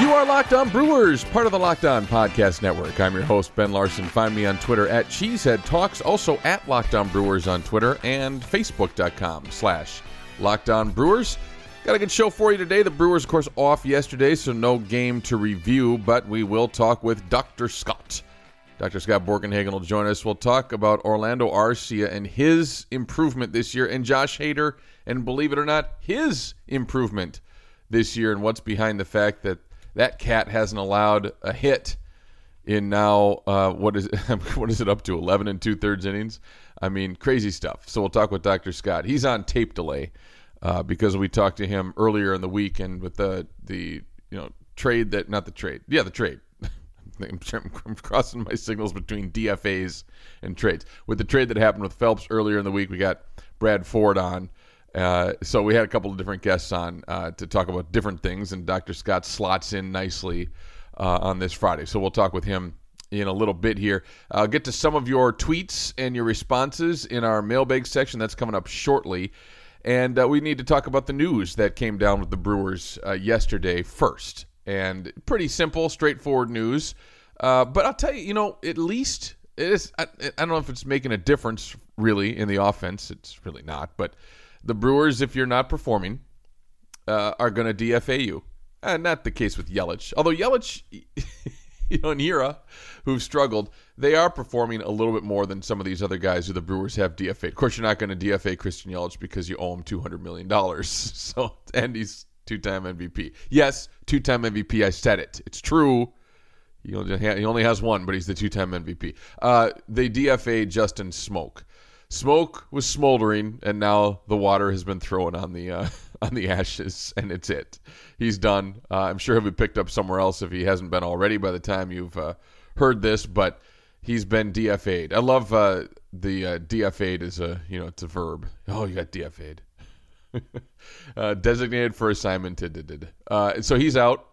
You are Locked On Brewers, part of the Locked On Podcast Network. I'm your host, Ben Larson. Find me on Twitter at Cheesehead Talks, also at Locked On Brewers on Twitter and Facebook.com slash Locked On Brewers. Got a good show for you today. The Brewers, of course, off yesterday, so no game to review, but we will talk with Dr. Scott. Dr. Scott Borgenhagen will join us. We'll talk about Orlando Arcia and his improvement this year, and Josh Hader, and believe it or not, his improvement this year, and what's behind the fact that that cat hasn't allowed a hit in now uh, what is what is it up to? 11 and two thirds innings? I mean crazy stuff. So we'll talk with dr scott. He's on tape delay uh, because we talked to him earlier in the week and with the the you know trade that not the trade. Yeah the trade. I'm crossing my signals between DFAs and trades. With the trade that happened with Phelps earlier in the week, we got Brad Ford on. Uh, so we had a couple of different guests on uh, to talk about different things, and Dr. Scott slots in nicely uh, on this Friday. So we'll talk with him in a little bit here. I'll get to some of your tweets and your responses in our mailbag section. That's coming up shortly. And uh, we need to talk about the news that came down with the Brewers uh, yesterday first. And pretty simple, straightforward news. But I'll tell you, you know, at least it is. I, I don't know if it's making a difference really in the offense. It's really not. But the Brewers, if you're not performing, uh, are going to DFA you. And not the case with Yelich. Although Yelich, you know, and Hiura, who've struggled, they are performing a little bit more than some of these other guys who the Brewers have DFA. Of course, you're not going to DFA Christian Yelich because you owe him $200 million. So, and he's two-time MVP. Yes, two-time MVP. I said it. It's true. He only, he only has one, but he's the two-time MVP. Uh, they DFA Justin Smoak. Smoak was smoldering, and now the water has been thrown on the uh, on the ashes, and it's it. He's done. Uh, I'm sure he'll be picked up somewhere else if he hasn't been already by the time you've uh, heard this. But he's been DFA'd. I love uh, the uh, DFA'd is a you know it's a verb. Oh, you got DFA'd. uh, designated for assignment. Uh, so he's out.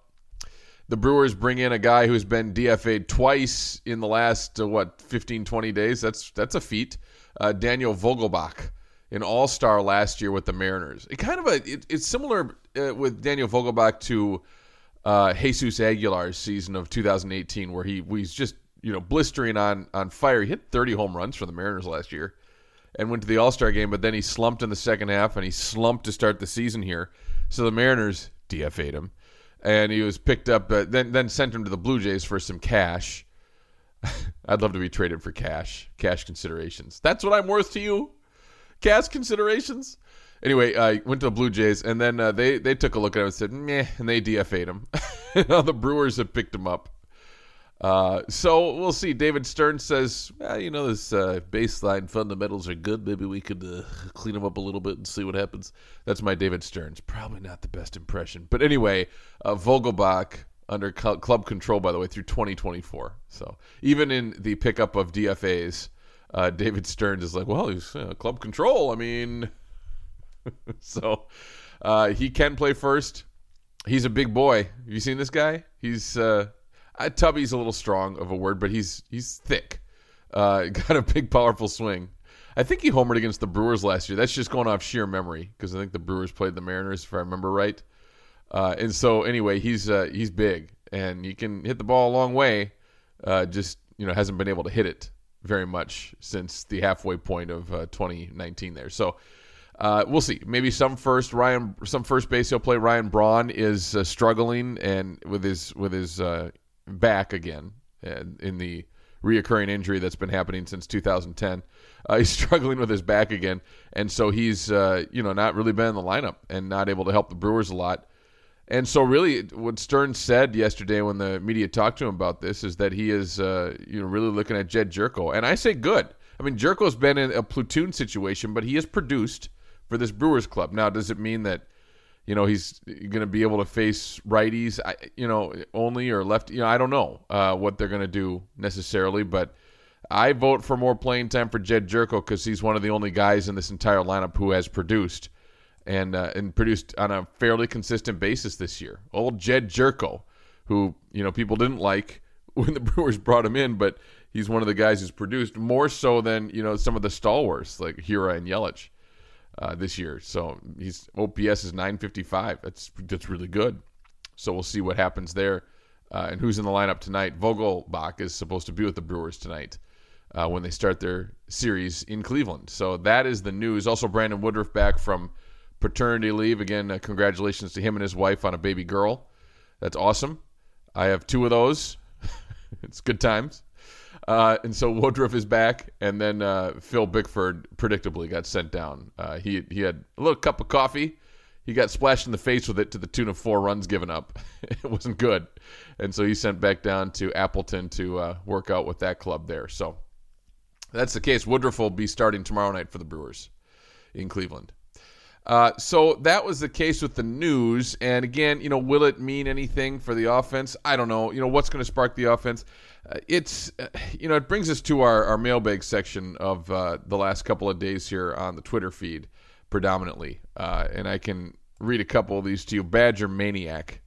The Brewers bring in a guy who's been DFA'd twice in the last uh, what 15, 20 days. That's that's a feat. Uh, Daniel Vogelbach, an All Star last year with the Mariners. It kind of a it, it's similar uh, with Daniel Vogelbach to uh, Jesus Aguilar's season of 2018, where he was just you know blistering on on fire. He hit 30 home runs for the Mariners last year, and went to the All Star game. But then he slumped in the second half, and he slumped to start the season here. So the Mariners DFA'd him, and he was picked up. Uh, then then sent him to the Blue Jays for some cash. I'd love to be traded for cash, cash considerations. That's what I'm worth to you, cash considerations. Anyway, I went to the Blue Jays, and then uh, they they took a look at him and said, "Meh," and they DFA'd him. now the Brewers have picked him up. Uh, so we'll see. David Stearns says, well, you know, this uh, baseline fundamentals are good. Maybe we could uh, clean them up a little bit and see what happens. That's my David Stearns. Probably not the best impression. But anyway, uh, Vogelbach under cl- club control, by the way, through 2024. So even in the pickup of DFAs, uh, David Stearns is like, well, he's uh, club control. I mean, so uh, he can play first. He's a big boy. Have you seen this guy? He's uh, uh, Tubby's a little strong of a word, but he's he's thick. Uh, got a big, powerful swing. I think he homered against the Brewers last year. That's just going off sheer memory because I think the Brewers played the Mariners, if I remember right. Uh, and so, anyway, he's uh, he's big and he can hit the ball a long way. Uh, just you know, hasn't been able to hit it very much since the halfway point of uh, 2019 there. So. Uh, we'll see. Maybe some first Ryan, some first base he'll play. Ryan Braun is uh, struggling and with his with his back again in the reoccurring injury that's been happening since 2010. Uh, he's struggling with his back again, and so he's uh, you know not really been in the lineup and not able to help the Brewers a lot. And so, really, what Stearns said yesterday when the media talked to him about this is that he is, uh, you know, really looking at Jedd Gyorko. And I say good. I mean, Gyorko's been in a platoon situation, but he has produced for this Brewers club. Now, does it mean that, you know, he's going to be able to face righties, you know, only or left? You know, I don't know uh, what they're going to do necessarily, but I vote for more playing time for Jedd Gyorko because he's one of the only guys in this entire lineup who has produced and uh, and produced on a fairly consistent basis this year. Old Jedd Gyorko, who you know people didn't like when the Brewers brought him in, but he's one of the guys who's produced more so than you know some of the stalwarts like Hiura and Yelich uh, this year. So he's OPS is 955. That's that's really good. So we'll see what happens there. Uh, and who's in the lineup tonight? Vogelbach is supposed to be with the Brewers tonight uh, when they start their series in Cleveland. So that is the news. Also, Brandon Woodruff back from paternity leave. Again, uh, congratulations to him and his wife on a baby girl. That's awesome. I have two of those. it's good times. Uh, and so Woodruff is back, and then uh, Phil Bickford predictably got sent down. Uh, he he had a little cup of coffee. He got splashed in the face with it to the tune of four runs given up. it wasn't good, and so he sent back down to Appleton to uh, work out with that club there. So that's the case. Woodruff will be starting tomorrow night for the Brewers in Cleveland. Uh, so that was the case with the news. And again, you know, will it mean anything for the offense? I don't know. You know, what's going to spark the offense? Uh, it's, uh, you know, it brings us to our, our mailbag section of uh, the last couple of days here on the Twitter feed predominantly. Uh, and I can read a couple of these to you. Badger Maniac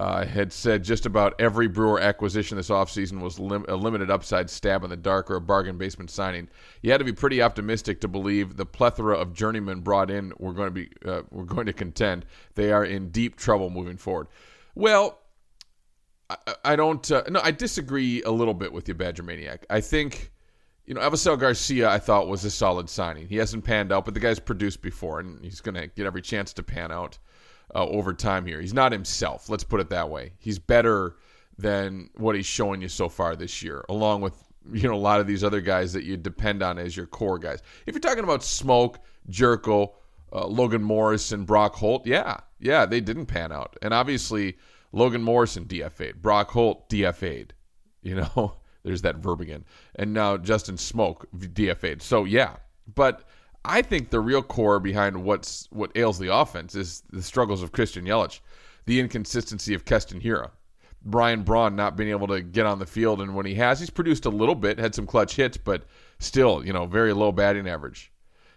uh, had said just about every Brewer acquisition this offseason was lim- a limited upside stab in the dark or a bargain basement signing. You had to be pretty optimistic to believe the plethora of journeymen brought in were going to be uh, were going to contend. They are in deep trouble moving forward. Well, I, I don't. Uh, no, I disagree a little bit with you, Badger Maniac. I think. You know, Avisail Garcia, I thought was a solid signing. He hasn't panned out, but the guy's produced before, and he's going to get every chance to pan out uh, over time here. He's not himself. Let's put it that way. He's better than what he's showing you so far this year, along with you know a lot of these other guys that you depend on as your core guys. If you're talking about Smoak, Gyorko, uh, Logan Morrison, Brock Holt, yeah, yeah, they didn't pan out, and obviously Logan Morrison DFA'd, Brock Holt DFA'd. You know, there's that verb again, and now Justin Smoak DFA'd. So yeah, but I think the real core behind what's what ails the offense is the struggles of Christian Yelich, the inconsistency of Keston Hiura, Brian Braun not being able to get on the field, and when he has, he's produced a little bit, had some clutch hits, but still, you know, very low batting average.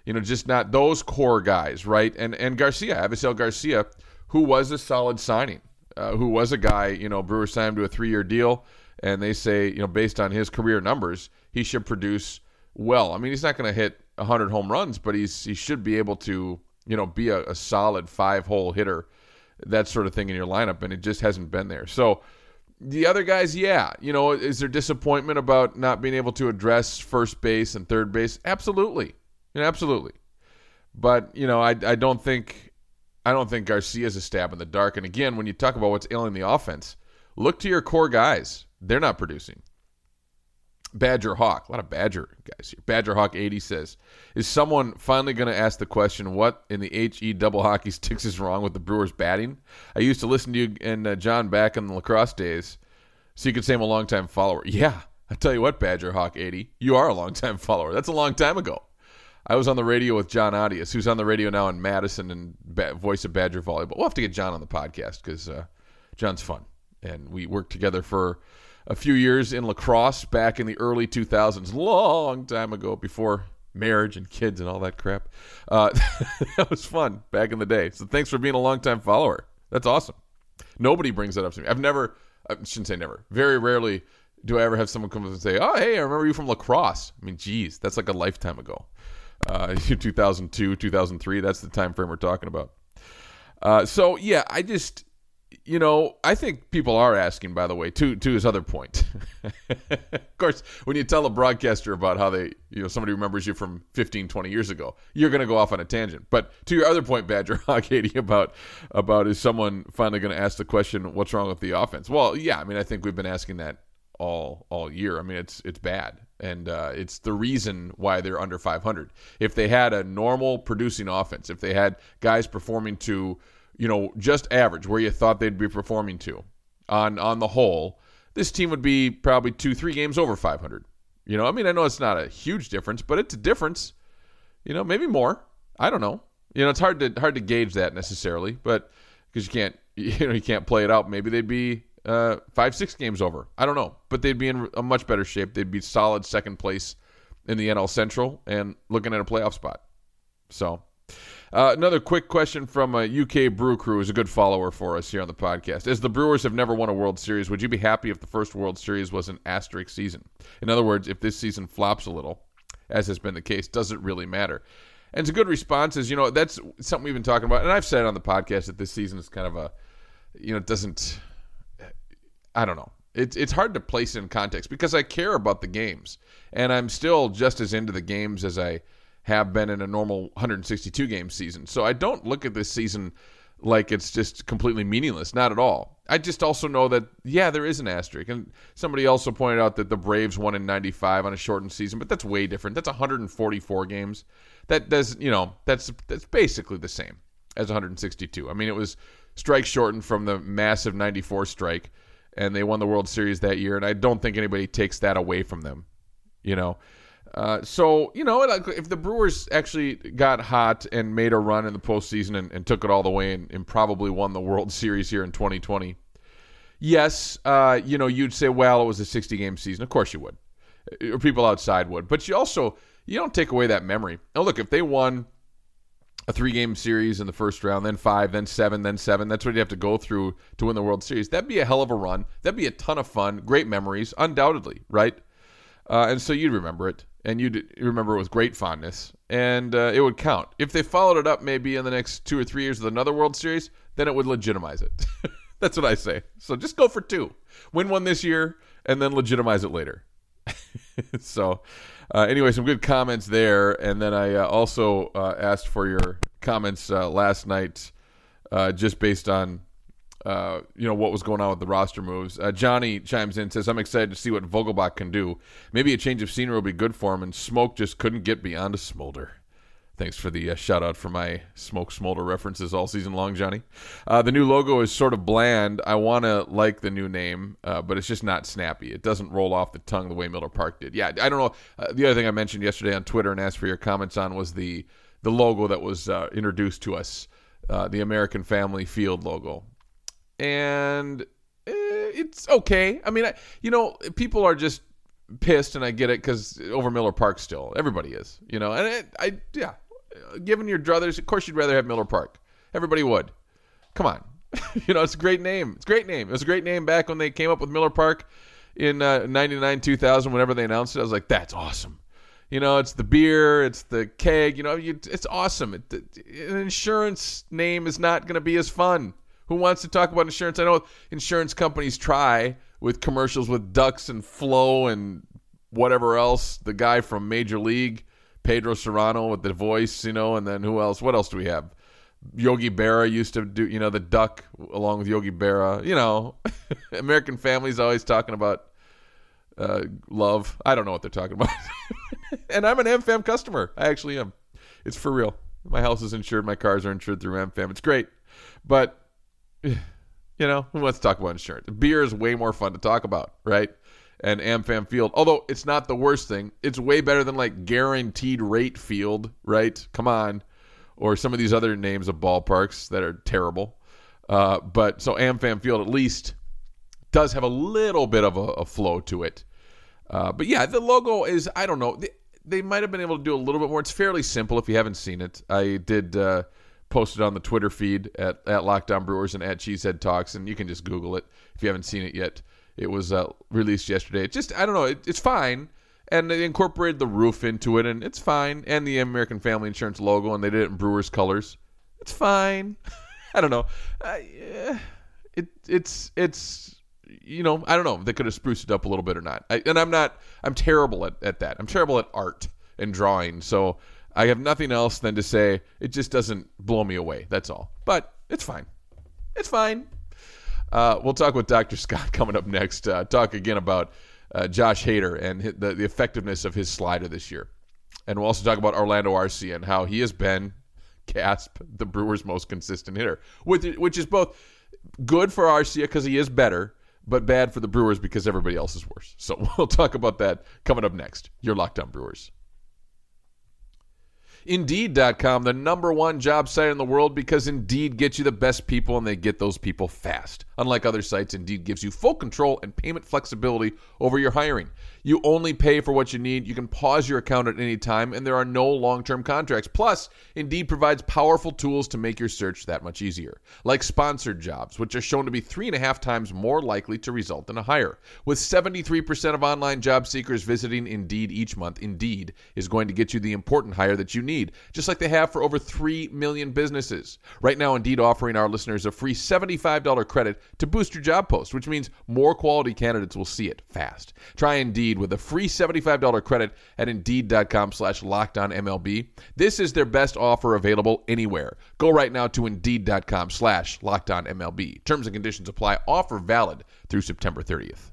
You know, just not those core guys, right? And and Garcia, Avisail Garcia, who was a solid signing, uh, who was a guy, you know, Brewers signed him to a three-year deal, and they say, you know, based on his career numbers, he should produce well. I mean, he's not going to hit 100 home runs, but he's he should be able to you know be a, a solid five hole hitter, that sort of thing in your lineup, and it just hasn't been there. So the other guys, yeah, you know, is there disappointment about not being able to address first base and third base? Absolutely, absolutely. But you know, I I don't think I don't think Garcia is a stab in the dark. And again, when you talk about what's ailing the offense, look to your core guys. They're not producing. Badger Hawk, a lot of Badger guys here. Badger Hawk 80 says, Is someone finally going to ask the question, what in the HE double hockey sticks is wrong with the Brewers batting? I used to listen to you and uh, John back in the La Crosse days, so you could say I'm a longtime follower. Yeah, I tell you what, Badger Hawk 80, you are a longtime follower. That's a long time ago. I was on the radio with John Audius, who's on the radio now in Madison and ba- voice of Badger Volleyball. We'll have to get John on the podcast because uh, John's fun. And we worked together for a few years in La Crosse back in the early 2000s, long time ago, before marriage and kids and all that crap. Uh, that was fun back in the day. So thanks for being a longtime follower. That's awesome. Nobody brings that up to me. I've never, I shouldn't say never, very rarely do I ever have someone come up and say, "Oh, hey, I remember you from La Crosse." I mean, geez, that's like a lifetime ago. Uh, 2002, 2003. That's the time frame we're talking about. Uh, so yeah, I just you know, I think people are asking, by the way, to to his other point. of course, when you tell a broadcaster about how they, you know, somebody remembers you from 15, 20 years ago, you're going to go off on a tangent. But to your other point, Badger Hawk 80, about, about is someone finally going to ask the question, what's wrong with the offense? Well, yeah, I mean, I think we've been asking that all all year. I mean, it's it's bad, and uh, it's the reason why they're under 500. If they had a normal producing offense, if they had guys performing to you know just average where you thought they'd be performing to on on the whole, this team would be probably two three games over 500. You know, I mean, I know it's not a huge difference, but it's a difference. You know, maybe more. I don't know. You know, it's hard to hard to gauge that necessarily, but because you can't you know you can't play it out. Maybe they'd be uh, five six games over. I don't know, but they'd be in a much better shape. They'd be solid second place in the NL Central and looking at a playoff spot. So. Uh, another quick question from a UK Brew Crew is a good follower for us here on the podcast. As the Brewers have never won a World Series, would you be happy if the first World Series was an asterisk season? In other words, if this season flops a little, as has been the case, does it really matter? And it's a good response. Is you know that's something we've been talking about, and I've said on the podcast that this season is kind of a, you know, it doesn't. I don't know. It's it's hard to place in context because I care about the games, and I'm still just as into the games as I have been in a normal 162 game season. So I don't look at this season like it's just completely meaningless. Not at all. I just also know that yeah, there is an asterisk, and somebody also pointed out that the Braves won in '95 on a shortened season, but that's way different. That's 144 games. That does you know that's that's basically the same as 162. I mean, it was strike shortened from the massive '94 strike, and they won the World Series that year. And I don't think anybody takes that away from them. You know. Uh, so you know, if the Brewers actually got hot and made a run in the postseason and, and took it all the way and, and, probably won the World Series here in 2020, yes, uh, you know, you'd say, well, it was a 60 game season. Of course you would, or people outside would. But you also you don't take away that memory. Now, look, if they won a three game series in the first round, then five, then seven, then seven. That's what you have to go through to win the World Series. That'd be a hell of a run. That'd be a ton of fun, great memories, undoubtedly, right? Uh, and so you'd remember it and you'd remember it with great fondness, and uh, it would count. If they followed it up maybe in the next two or three years with another World Series, then it would legitimize it. That's what I say. So just go for two, win one this year, and then legitimize it later. so, uh, anyway, some good comments there, and then I uh, also uh, asked for your comments uh, last night, uh, just based on uh, you know what was going on with the roster moves. Uh, Johnny chimes in says, "I'm excited to see what Vogelbach can do. Maybe a change of scenery will be good for him." And Smoak just couldn't get beyond a smolder. Thanks for the uh, shout out for my smoke smolder references all season long, Johnny. Uh, the new logo is sort of bland. I want to like the new name, uh, but it's just not snappy. It doesn't roll off the tongue the way Miller Park did. Yeah, I don't know. Uh, the other thing I mentioned yesterday on Twitter and asked for your comments on was the the logo that was uh, introduced to us, the American Family Field logo and eh, it's okay. I mean, I, you know, people are just pissed, and I get it because over Miller Park still, everybody is, you know, and it, I yeah, given your druthers, of course you'd rather have Miller Park. Everybody would. Come on, you know, it's a great name. It's a great name. It was a great name back when they came up with Miller Park in uh, 99 2000 whenever they announced it i was like that's awesome you know it's the beer it's the keg you know you, it's awesome it, it, an insurance name is not going to be as fun who wants to talk about insurance? I know insurance companies try with commercials with ducks and Flo and whatever else. The guy from Major League, Pedro Cerrano with the voice, you know, and then who else? What else do we have? Yogi Berra used to do, you know, the duck along with Yogi Berra. You know, American Family's always talking about uh, love. I don't know what they're talking about. and I'm an AmFam customer. I actually am. It's for real. My house is insured. My cars are insured through AmFam. It's great. But you know, who wants to talk about insurance? Beer is way more fun to talk about, right? And AmFam Field, although it's not the worst thing, it's way better than like Guaranteed Rate Field, right? Come on, or some of these other names of ballparks that are terrible. Uh, but so AmFam Field at least does have a little bit of a, a flow to it. Uh, but yeah, the logo is I don't know. They, they, might have been able to do a little bit more. It's fairly simple if you haven't seen it. I did. Uh, posted on the Twitter feed at, at Locked On Brewers and at Cheesehead Talks, and you can just Google it if you haven't seen it yet. It was uh, released yesterday. It just I don't know. It, it's fine, and they incorporated the roof into it, and it's fine, and the American Family Insurance logo, and they did it in Brewers colors. It's fine. I don't know. Uh, it it's it's you know I don't know. They could have spruced it up a little bit or not. I, and I'm not. I'm terrible at, at that. I'm terrible at art and drawing. So I have nothing else than to say it just doesn't blow me away. That's all. But it's fine. It's fine. Uh, we'll talk with Dr. Scott coming up next. Uh, talk again about uh, Josh Hader and the, the effectiveness of his slider this year. And we'll also talk about Orlando Arcia and how he has been, gasp, the Brewers' most consistent hitter, which, which is both good for Arcia because he is better, but bad for the Brewers because everybody else is worse. So we'll talk about that coming up next. You're Locked On Brewers. Indeed.com, the number one job site in the world because Indeed gets you the best people and they get those people fast. Unlike other sites, Indeed gives you full control and payment flexibility over your hiring. You only pay for what you need. You can pause your account at any time, and there are no long term contracts. Plus, Indeed provides powerful tools to make your search that much easier, like sponsored jobs, which are shown to be three and a half times more likely to result in a hire. With 73% of online job seekers visiting Indeed each month, Indeed is going to get you the important hire that you need, just like they have for over 3 million businesses. Right now, Indeed offering our listeners a free $75 credit to boost your job post, which means more quality candidates will see it fast. Try Indeed with a free $75 credit at Indeed.com slash LockedOnMLB. This is their best offer available anywhere. Go right now to Indeed.com slash LockedOnMLB. Terms and conditions apply. Offer valid through September 30th.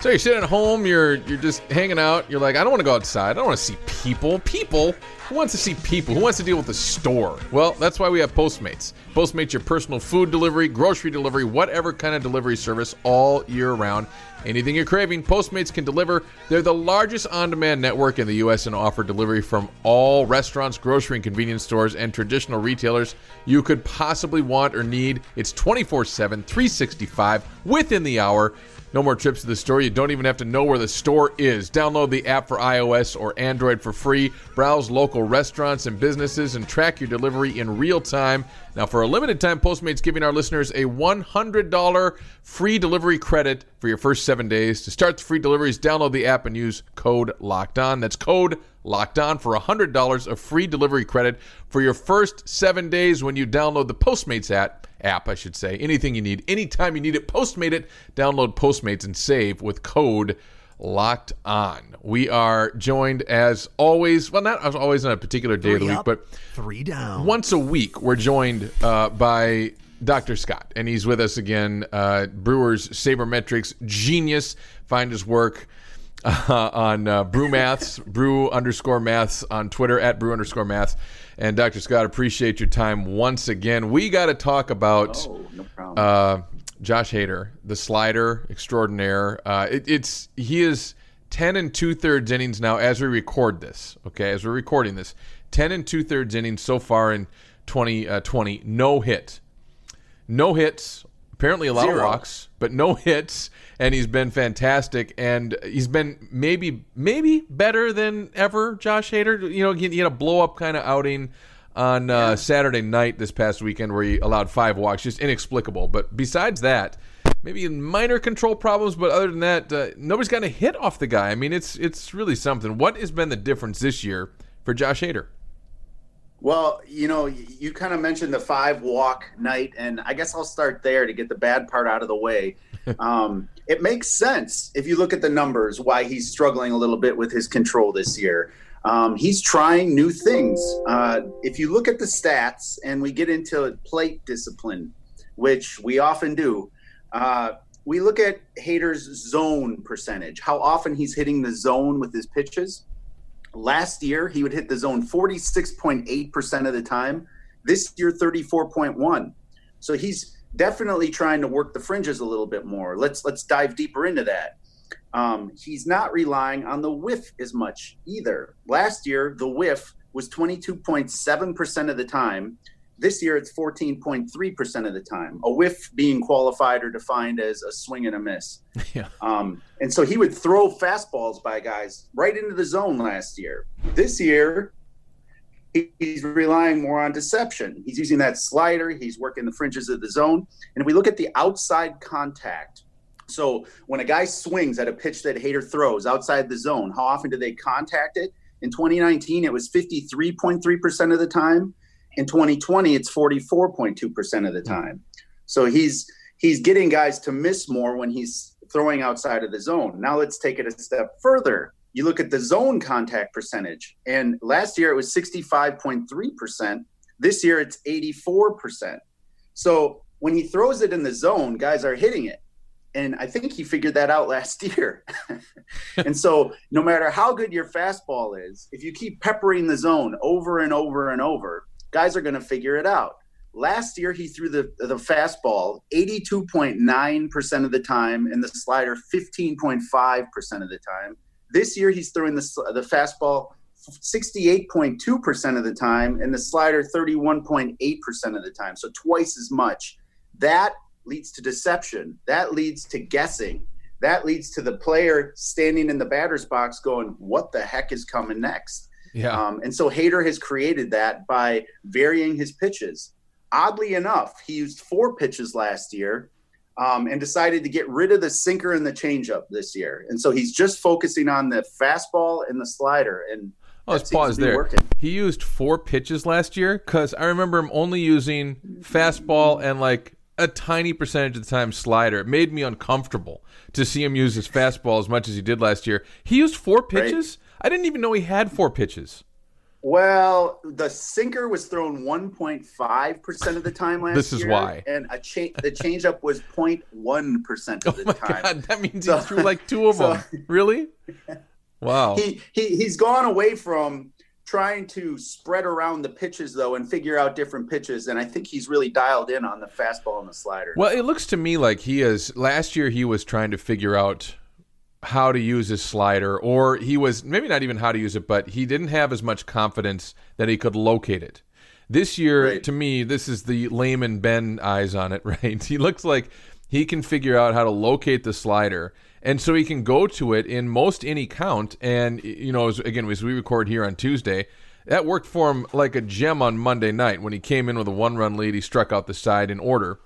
So you're sitting at home, you're you're just hanging out. You're like, I don't want to go outside. I don't want to see people. People. Who wants to see people? Who wants to deal with the store? Well, that's why we have Postmates. Postmates your personal food delivery, grocery delivery, whatever kind of delivery service all year round. Anything you're craving, Postmates can deliver. They're the largest on-demand network in the U.S. and offer delivery from all restaurants, grocery and convenience stores, and traditional retailers you could possibly want or need. It's 24/7, 365 within the hour. No more trips to the store. You don't even have to know where the store is. Download the app for iOS or Android for free. Browse local restaurants and businesses and track your delivery in real time. Now, for a limited time, Postmates giving our listeners a $100 free delivery credit for your first seven days. To start the free deliveries, download the app and use code Locked On. That's code Locked On for $100 of free delivery credit for your first seven days when you download the Postmates app app, I should say. Anything you need, anytime you need it, Postmate it. Download Postmates and save with code Locked On. We are joined as always, well, not as always on a particular day of the week, up, but three down. once a week we're joined uh, by Dr. Scott, and he's with us again. Uh, Brewers sabermetrics genius. Find his work uh, on uh, Brew Maths, Brew underscore Maths on Twitter at Brew underscore Maths. And Dr. Scott, appreciate your time once again. We got to talk about Oh, no uh, Josh Hader, the slider extraordinaire. Uh, it, it's he is ten and two thirds innings now as we record this. Okay, as we're recording this, ten and two thirds innings so far in 2020. no hit, no hits. Apparently a lot of Zero. walks, but no hits, and he's been fantastic. And he's been maybe maybe better than ever. Josh Hader, you know, he, he had a blow up kind of outing on uh, Saturday night this past weekend where he allowed five walks, just inexplicable. But besides that, maybe minor control problems, but other than that, uh, nobody's gotten a hit off the guy. I mean, it's it's really something. What has been the difference this year for Josh Hader? Well, you know, you kind of mentioned the five walk night, and I guess I'll start there to get the bad part out of the way. Um, it makes sense if you look at the numbers why he's struggling a little bit with his control this year. Um, he's trying new things. Uh, if you look at the stats and we get into plate discipline, which we often do, uh, we look at Hader's zone percentage, how often he's hitting the zone with his pitches. Last year, he would hit the zone 46.8% of the time. This year, 34.1. So he's definitely trying to work the fringes a little bit more. Let's let's dive deeper into that. Um, he's not relying on the whiff as much either. Last year, the whiff was 22.7% of the time. This year, it's 14.3% of the time. A whiff being qualified or defined as a swing and a miss. Yeah. Um, and so he would throw fastballs by guys right into the zone last year. This year, he's relying more on deception. He's using that slider. He's working the fringes of the zone. And if we look at the outside contact, so when a guy swings at a pitch that Hader throws outside the zone, how often do they contact it? In 2019, it was 53.3% of the time. In 2020, it's 44.2% of the time. So he's he's getting guys to miss more when he's throwing outside of the zone. Now let's take it a step further. You look at the zone contact percentage, and last year it was 65.3%. This year it's 84%. So when he throws it in the zone, guys are hitting it. And I think he figured that out last year. and so, no matter how good your fastball is, if you keep peppering the zone over and over and over, guys are going to figure it out. Last year, he threw the, the fastball 82.9% of the time and the slider 15.5% of the time. This year, he's throwing the, the fastball 68.2% of the time and the slider 31.8% of the time. So twice as much. That leads to deception. That leads to guessing. That leads to the player standing in the batter's box going, What the heck is coming next? Yeah. Um, and so Hader has created that by varying his pitches. Oddly enough, he used four pitches last year um, and decided to get rid of the sinker and the changeup this year. And so he's just focusing on the fastball and the slider. And Oh, let's pause there. working. He used four pitches last year because I remember him only using fastball and like a tiny percentage of the time slider. It made me uncomfortable to see him use his fastball as much as he did last year. He used four Right. pitches. I didn't even know he had four pitches. Well, the sinker was thrown 1.5% of the time last year. This is why. And a cha- the changeup was 0.1% of oh the Oh my time. god, that means So- he threw like two of so- them. Really? Wow. He, he, he's gone away from trying to spread around the pitches, though, and figure out different pitches. And I think he's really dialed in on the fastball and the slider. Well, it looks to me like he is. Last year, he was trying to figure out how to use his slider, or he was maybe not even how to use it, but he didn't have as much confidence that he could locate it. This year, Right. to me, this is the layman Ben eyes on it, right? He looks like he can figure out how to locate the slider. And so he can go to it in most any count. And, you know, as, again, as we record here on Tuesday, that worked for him like a gem on Monday night when he came in with a one run lead. He struck out the side in order.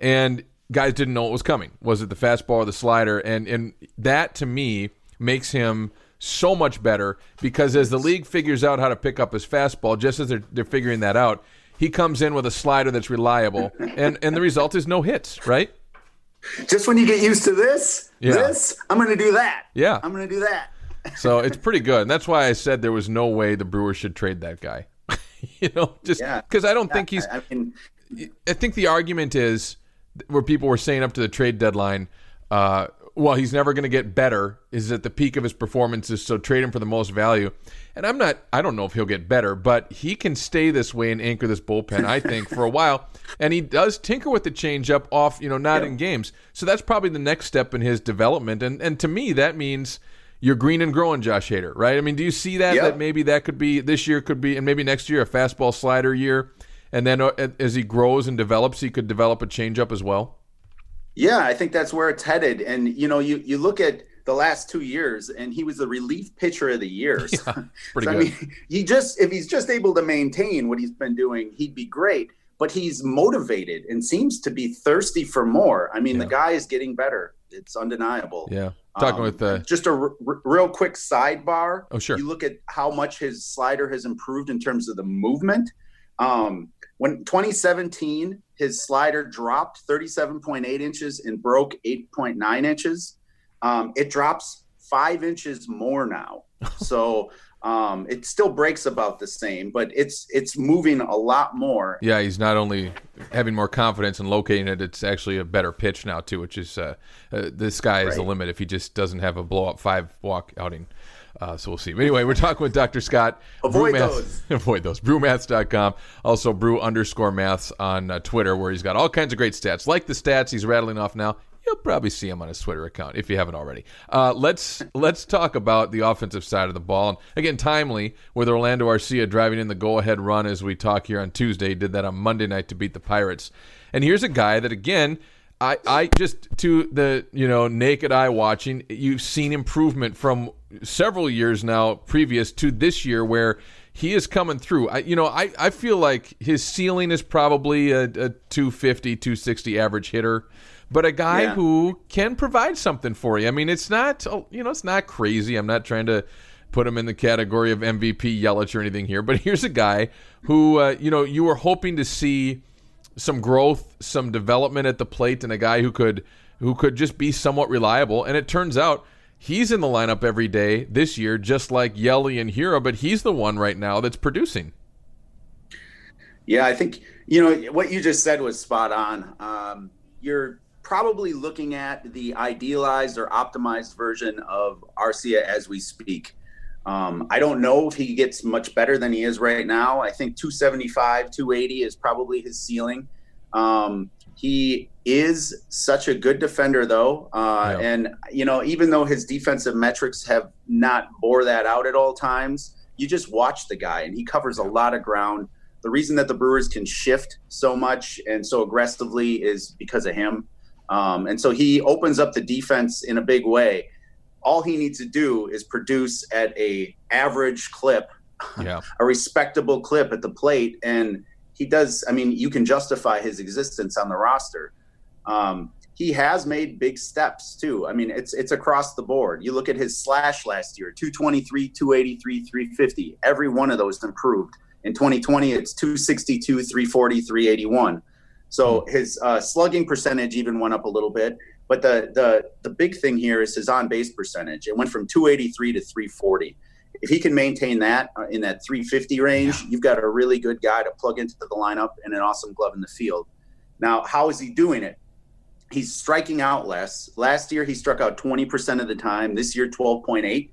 And guys didn't know what was coming. Was it the fastball or the slider? And, and that to me makes him so much better because as the league figures out how to pick up his fastball, just as they're, they're figuring that out, he comes in with a slider that's reliable. And, and the result is no hits, right? Just when you get used to this, Yeah. this, I'm going to do that. Yeah. I'm going to do that. So it's pretty good. And that's why I said there was no way the Brewers should trade that guy. you know, just Yeah. because I don't think he's. I, I mean, I think the argument is where people were saying up to the trade deadline, uh, well, he's never going to get better. Is at the peak of his performances, so trade him for the most value. And I'm not. I don't know if he'll get better, but he can stay this way and anchor this bullpen. I think for a while, and he does tinker with the changeup off. You know, not in games. So that's probably the next step in his development. And and to me, that means. You're green and growing, Josh Hader, right? I mean, do you see that? That maybe that could be this year, could be, and maybe next year a fastball slider year, and then uh, as he grows and develops, he could develop a changeup as well. Yeah, I think that's where it's headed. And you know, you you look at the last two years, and he was the relief pitcher of the year. So, pretty so, I mean, he just if he's just able to maintain what he's been doing, he'd be great. But he's motivated and seems to be thirsty for more. I mean, the guy is getting better. It's undeniable. Yeah, talking Um, with uh, just a r- r- real quick sidebar. Oh, sure. You look at how much his slider has improved in terms of the movement. Um, when 2017, his slider dropped 37.8 inches and broke 8.9 inches. Um, it drops five inches more now. so um, it still breaks about the same, but it's it's moving a lot more. yeah, he's not only having more confidence in locating it, it's actually a better pitch now too, which is uh, uh, the sky is the limit if he just doesn't have a blow up five walk outing. Uh, so we'll see. But anyway, we're talking with Dr. Scott. Avoid Brewmath- those. Avoid those. Brewmaths.com. Also, brew underscore maths on uh, Twitter, where he's got all kinds of great stats. Like the stats he's rattling off now. You'll probably see him on his Twitter account if you haven't already. Uh, let's let's talk about the offensive side of the ball. And again, timely with Orlando Arcia driving in the go-ahead run as we talk here on Tuesday. He did that on Monday night to beat the Pirates. And here's a guy that again, I, I just to the you know naked eye watching, you've seen improvement from several years now previous to this year where he is coming through. I you know I, I feel like his ceiling is probably a, a 250 260 average hitter but a guy Yeah. who can provide something for you. I mean, it's not you know it's not crazy. I'm not trying to put him in the category of MVP Yelich or anything here, but here's a guy who uh, you know you were hoping to see some growth, some development at the plate, and a guy who could who could just be somewhat reliable. And it turns out he's in the lineup every day this year, just like Yelly and Hero, but he's the one right now that's producing. Yeah, I think You know what you just said was spot on. Um, you're probably looking at the idealized or optimized version of Arcia as we speak. Um, I don't know if he gets much better than he is right now. I think 275, 280 is probably his ceiling. Um, he is such a good defender, though, uh, Yeah. and you know, even though his defensive metrics have not bore that out at all times, you just watch the guy, and he covers a lot of ground. The reason that the Brewers can shift so much and so aggressively is because of him, um, and so he opens up the defense in a big way. All he needs to do is produce at a average clip Yeah. a respectable clip at the plate, and he does. I mean, you can justify his existence on the roster. Um, he has made big steps too. I mean, it's it's across the board. You look at his slash last year: 223, 283, 350. Every one of those improved. In 2020, it's 262, 340, 381. So his uh, slugging percentage even went up a little bit. But the the the big thing here is his on base percentage. It went from 283 to 340 if he can maintain that uh, in that 350 range, you've got a really good guy to plug into the lineup and an awesome glove in the field. Now, how is he doing it? He's striking out less. Last year, he struck out 20% of the time. This year, 12.8.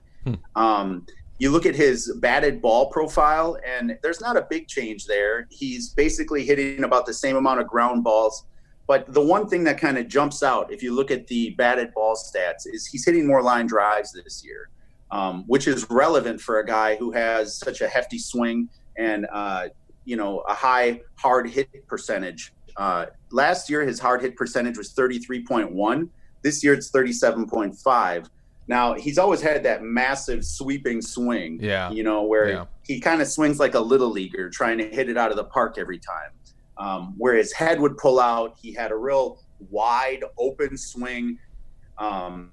Um, you look at his batted ball profile, and there's not a big change there. He's basically hitting about the same amount of ground balls. But the one thing that kind of jumps out, if you look at the batted ball stats, is he's hitting more line drives this year um, which is relevant for a guy who has such a hefty swing and uh, you know a high hard hit percentage. Uh, last year, his hard hit percentage was 33.1. This year, it's 37.5. Now he's always had that massive sweeping swing. Yeah. you know where Yeah. he kind of swings like a little leaguer, trying to hit it out of the park every time. Um, where his head would pull out, he had a real wide open swing. Um,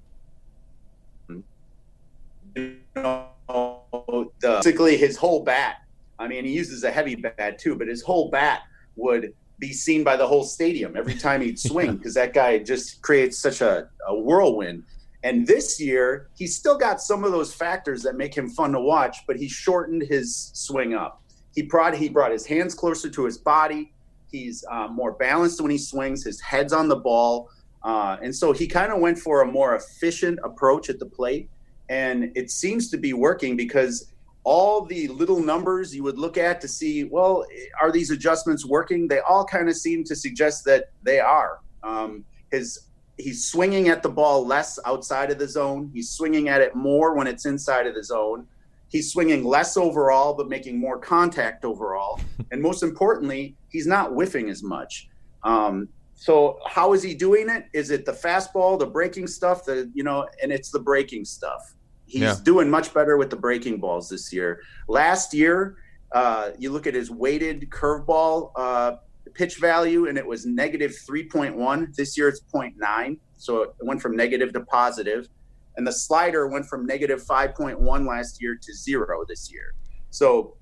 you know, the, basically his whole bat. I mean, he uses a heavy bat too, but his whole bat would be seen by the whole stadium every time he'd swing because that guy just creates such a, a whirlwind. And this year, he's still got some of those factors that make him fun to watch, but he shortened his swing up. He brought he brought his hands closer to his body. He's um, more balanced when he swings. His head's on the ball, uh, and so he kind of went for a more efficient approach at the plate. And it seems to be working because all the little numbers you would look at to see well are these adjustments working? They all kind of seem to suggest that they are. Um, his he's swinging at the ball less outside of the zone. He's swinging at it more when it's inside of the zone he's swinging less overall but making more contact overall. And most importantly he's not whiffing as much. Um, so how is he doing it? Is it the fastball the breaking stuff the you know and it's the breaking stuff. He's Yeah. doing much better with the breaking balls this year. Last year uh, you look at his weighted curveball uh, pitch value and it was negative 3.1 this year it's 0.9 so it went from negative to positive and the slider went from negative 5.1 last year to zero this year so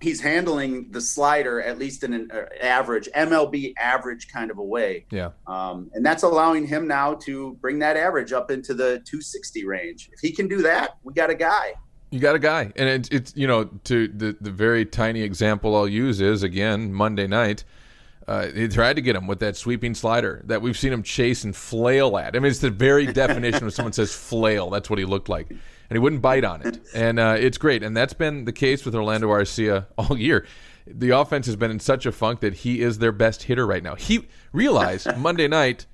he's handling the slider at least in an uh, average MLB average kind of a way Yeah. um, and that's allowing him now to bring that average up into the 260 range. If he can do that, we got a guy. You got a guy, and it's it's you know to the the very tiny example I'll use is again Monday night. Uh, he tried to get him with that sweeping slider that we've seen him chase and flail at. I mean, it's the very definition when someone says flail. That's what he looked like, and he wouldn't bite on it. And uh, it's great, and that's been the case with Orlando Arcia all year. The offense has been in such a funk that he is their best hitter right now. He realized Monday night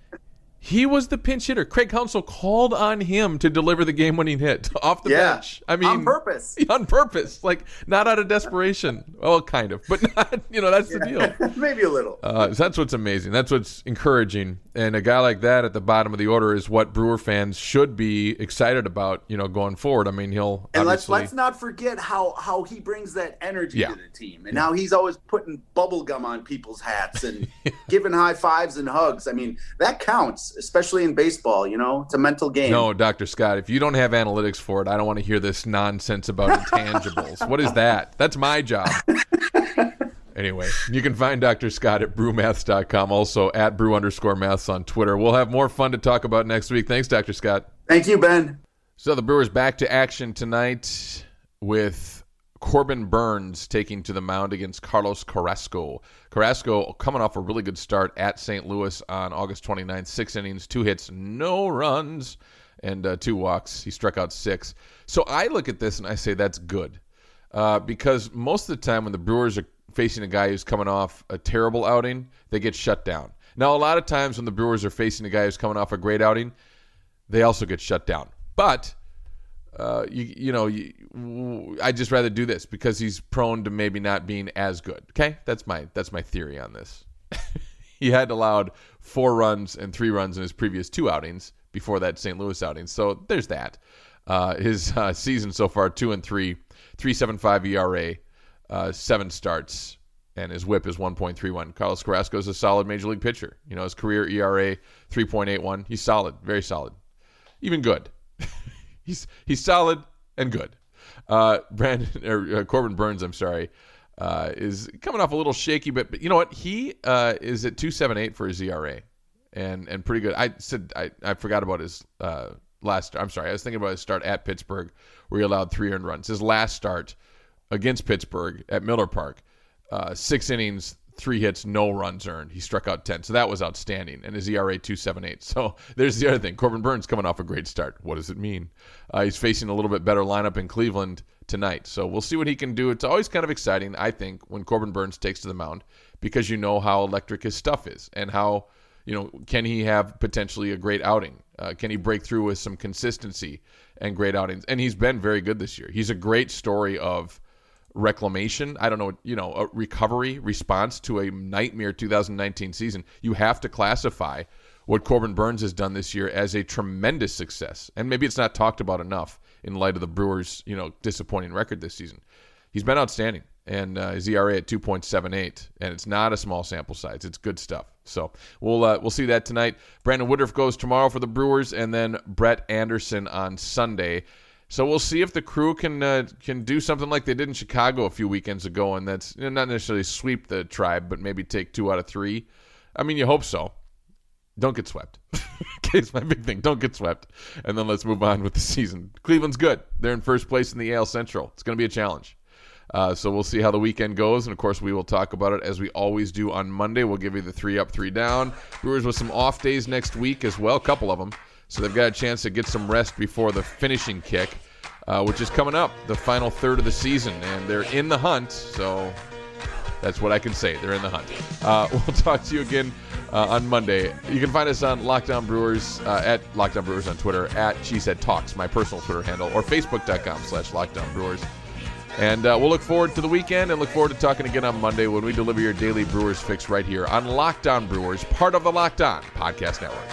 he was the pinch hitter. Craig Counsell called on him to deliver the game-winning hit off the Yeah, bench. I mean, on purpose. on purpose, like not out of desperation. Well, kind of, but not. You know, that's the deal. Maybe a little. Uh, so that's what's amazing. That's what's encouraging. And a guy like that at the bottom of the order is what Brewer fans should be excited about. You know, going forward. I mean, he'll and let's let's not forget how how he brings that energy Yeah. to the team, and how he's always putting bubble gum on people's hats and giving high fives and hugs. I mean, that counts, especially in baseball. You know, it's a mental game. no, Dr. Scott, if you don't have analytics for it, I don't want to hear this nonsense about intangibles. what is that? That's my job. Anyway, you can find Dr. Scott at brewmaths.com, also at brew underscore maths on Twitter. We'll have more fun to talk about next week. Thanks, Dr. Scott. Thank you, Ben. So the Brewers back to action tonight with Corbin Burnes taking to the mound against Carlos Carrasco. Carrasco coming off a really good start at St. Louis on August 29th. Six innings, two hits, no runs, and uh, two walks. He struck out six. So I look at this and I say that's good. Uh, because most of the time when the Brewers are facing a guy who's coming off a terrible outing, they get shut down. Now, a lot of times when the Brewers are facing a guy who's coming off a great outing, they also get shut down. But uh, you, you know, you, I just rather do this because he's prone to maybe not being as good. Okay, that's my that's my theory on this. he had allowed four runs and three runs in his previous two outings before that St. Louis outing, so there's that. Uh, his uh, season so far two and three, three seven five ERA, uh, seven starts, and his WHIP is 1.31. Carlos Carrasco is a solid major league pitcher. You know, his career ERA 3.81. He's solid, very solid, even good. He's he's solid and good. Uh, Brandon or uh, Corbin Burnes, I'm sorry, uh, is coming off a little shaky, but, but you know what? He uh, is at 2.78 for his ERA, and and pretty good. I said I, I forgot about his uh, last. I'm sorry, I was thinking about his start at Pittsburgh, where he allowed three earned runs. His last start against Pittsburgh at Miller Park, uh, six innings, three hits, no runs earned. He struck out 10. So that was outstanding. And his ERA 278. So there's the other thing. Corbin Burnes coming off a great start. What does it mean? Uh, he's facing a little bit better lineup in Cleveland tonight. So we'll see what he can do. It's always kind of exciting, I think, when Corbin Burnes takes to the mound because you know how electric his stuff is and how, you know, can he have potentially a great outing? Uh, can he break through with some consistency and great outings? And he's been very good this year. He's a great story of reclamation. I don't know, you know, a recovery response to a nightmare 2019 season. You have to classify what Corbin Burnes has done this year as a tremendous success. And maybe it's not talked about enough in light of the Brewers, you know, disappointing record this season. He's been outstanding. And uh, his ERA at 2.78, and it's not a small sample size. It's good stuff. So we'll uh, we'll see that tonight. Brandon Woodruff goes tomorrow for the Brewers, and then Brett Anderson on Sunday. So we'll see if the crew can uh, can do something like they did in Chicago a few weekends ago, and that's you know, not necessarily sweep the tribe, but maybe take two out of three. I mean, you hope so. Don't get swept. okay, it's my big thing. Don't get swept, and then let's move on with the season. Cleveland's good. They're in first place in the AL Central. It's going to be a challenge. Uh, so we'll see how the weekend goes, and of course we will talk about it as we always do on Monday. We'll give you the three up, three down. Brewers with some off days next week as well, a couple of them. So they've got a chance to get some rest before the finishing kick, uh, which is coming up, the final third of the season. And they're in the hunt, so that's what I can say. They're in the hunt. Uh, we'll talk to you again uh, on Monday. You can find us on Lockdown Brewers, uh, at Lockdown Brewers on Twitter, at Cheesehead Talks, my personal Twitter handle, or Facebook.com slash Lockdown Brewers. And uh, we'll look forward to the weekend and look forward to talking again on Monday when we deliver your daily Brewers fix right here on Lockdown Brewers, part of the Lockdown Podcast Network.